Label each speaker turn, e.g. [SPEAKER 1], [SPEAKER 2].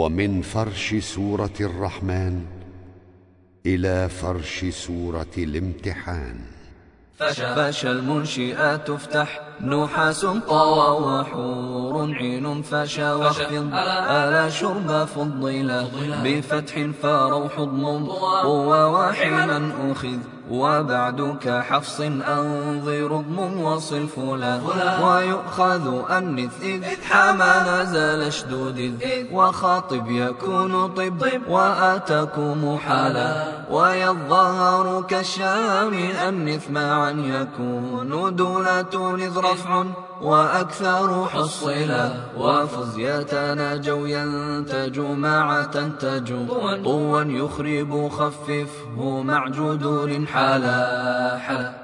[SPEAKER 1] ومن فرش سورة الرحمن إلى فرش سورة الامتحان.
[SPEAKER 2] فشا المنشئات تفتح نحاس طوى وحور عين فشا واخفض ألا شرب فضلا بفتح فروح ضم قوى وحما أخذ. وبعدك حفص أنظر اضم وصل فلا. ويؤخذ أنث إذ حما نزل شدود وخاطب يكون طب. وآتكم حالا. ويظهر كالشام أنث معا. يكون دولة رفع. وأكثر حصلا. وفز يتناجوا ينتج مع تنتج طوا يخرب خففه مع جدول حلا حلا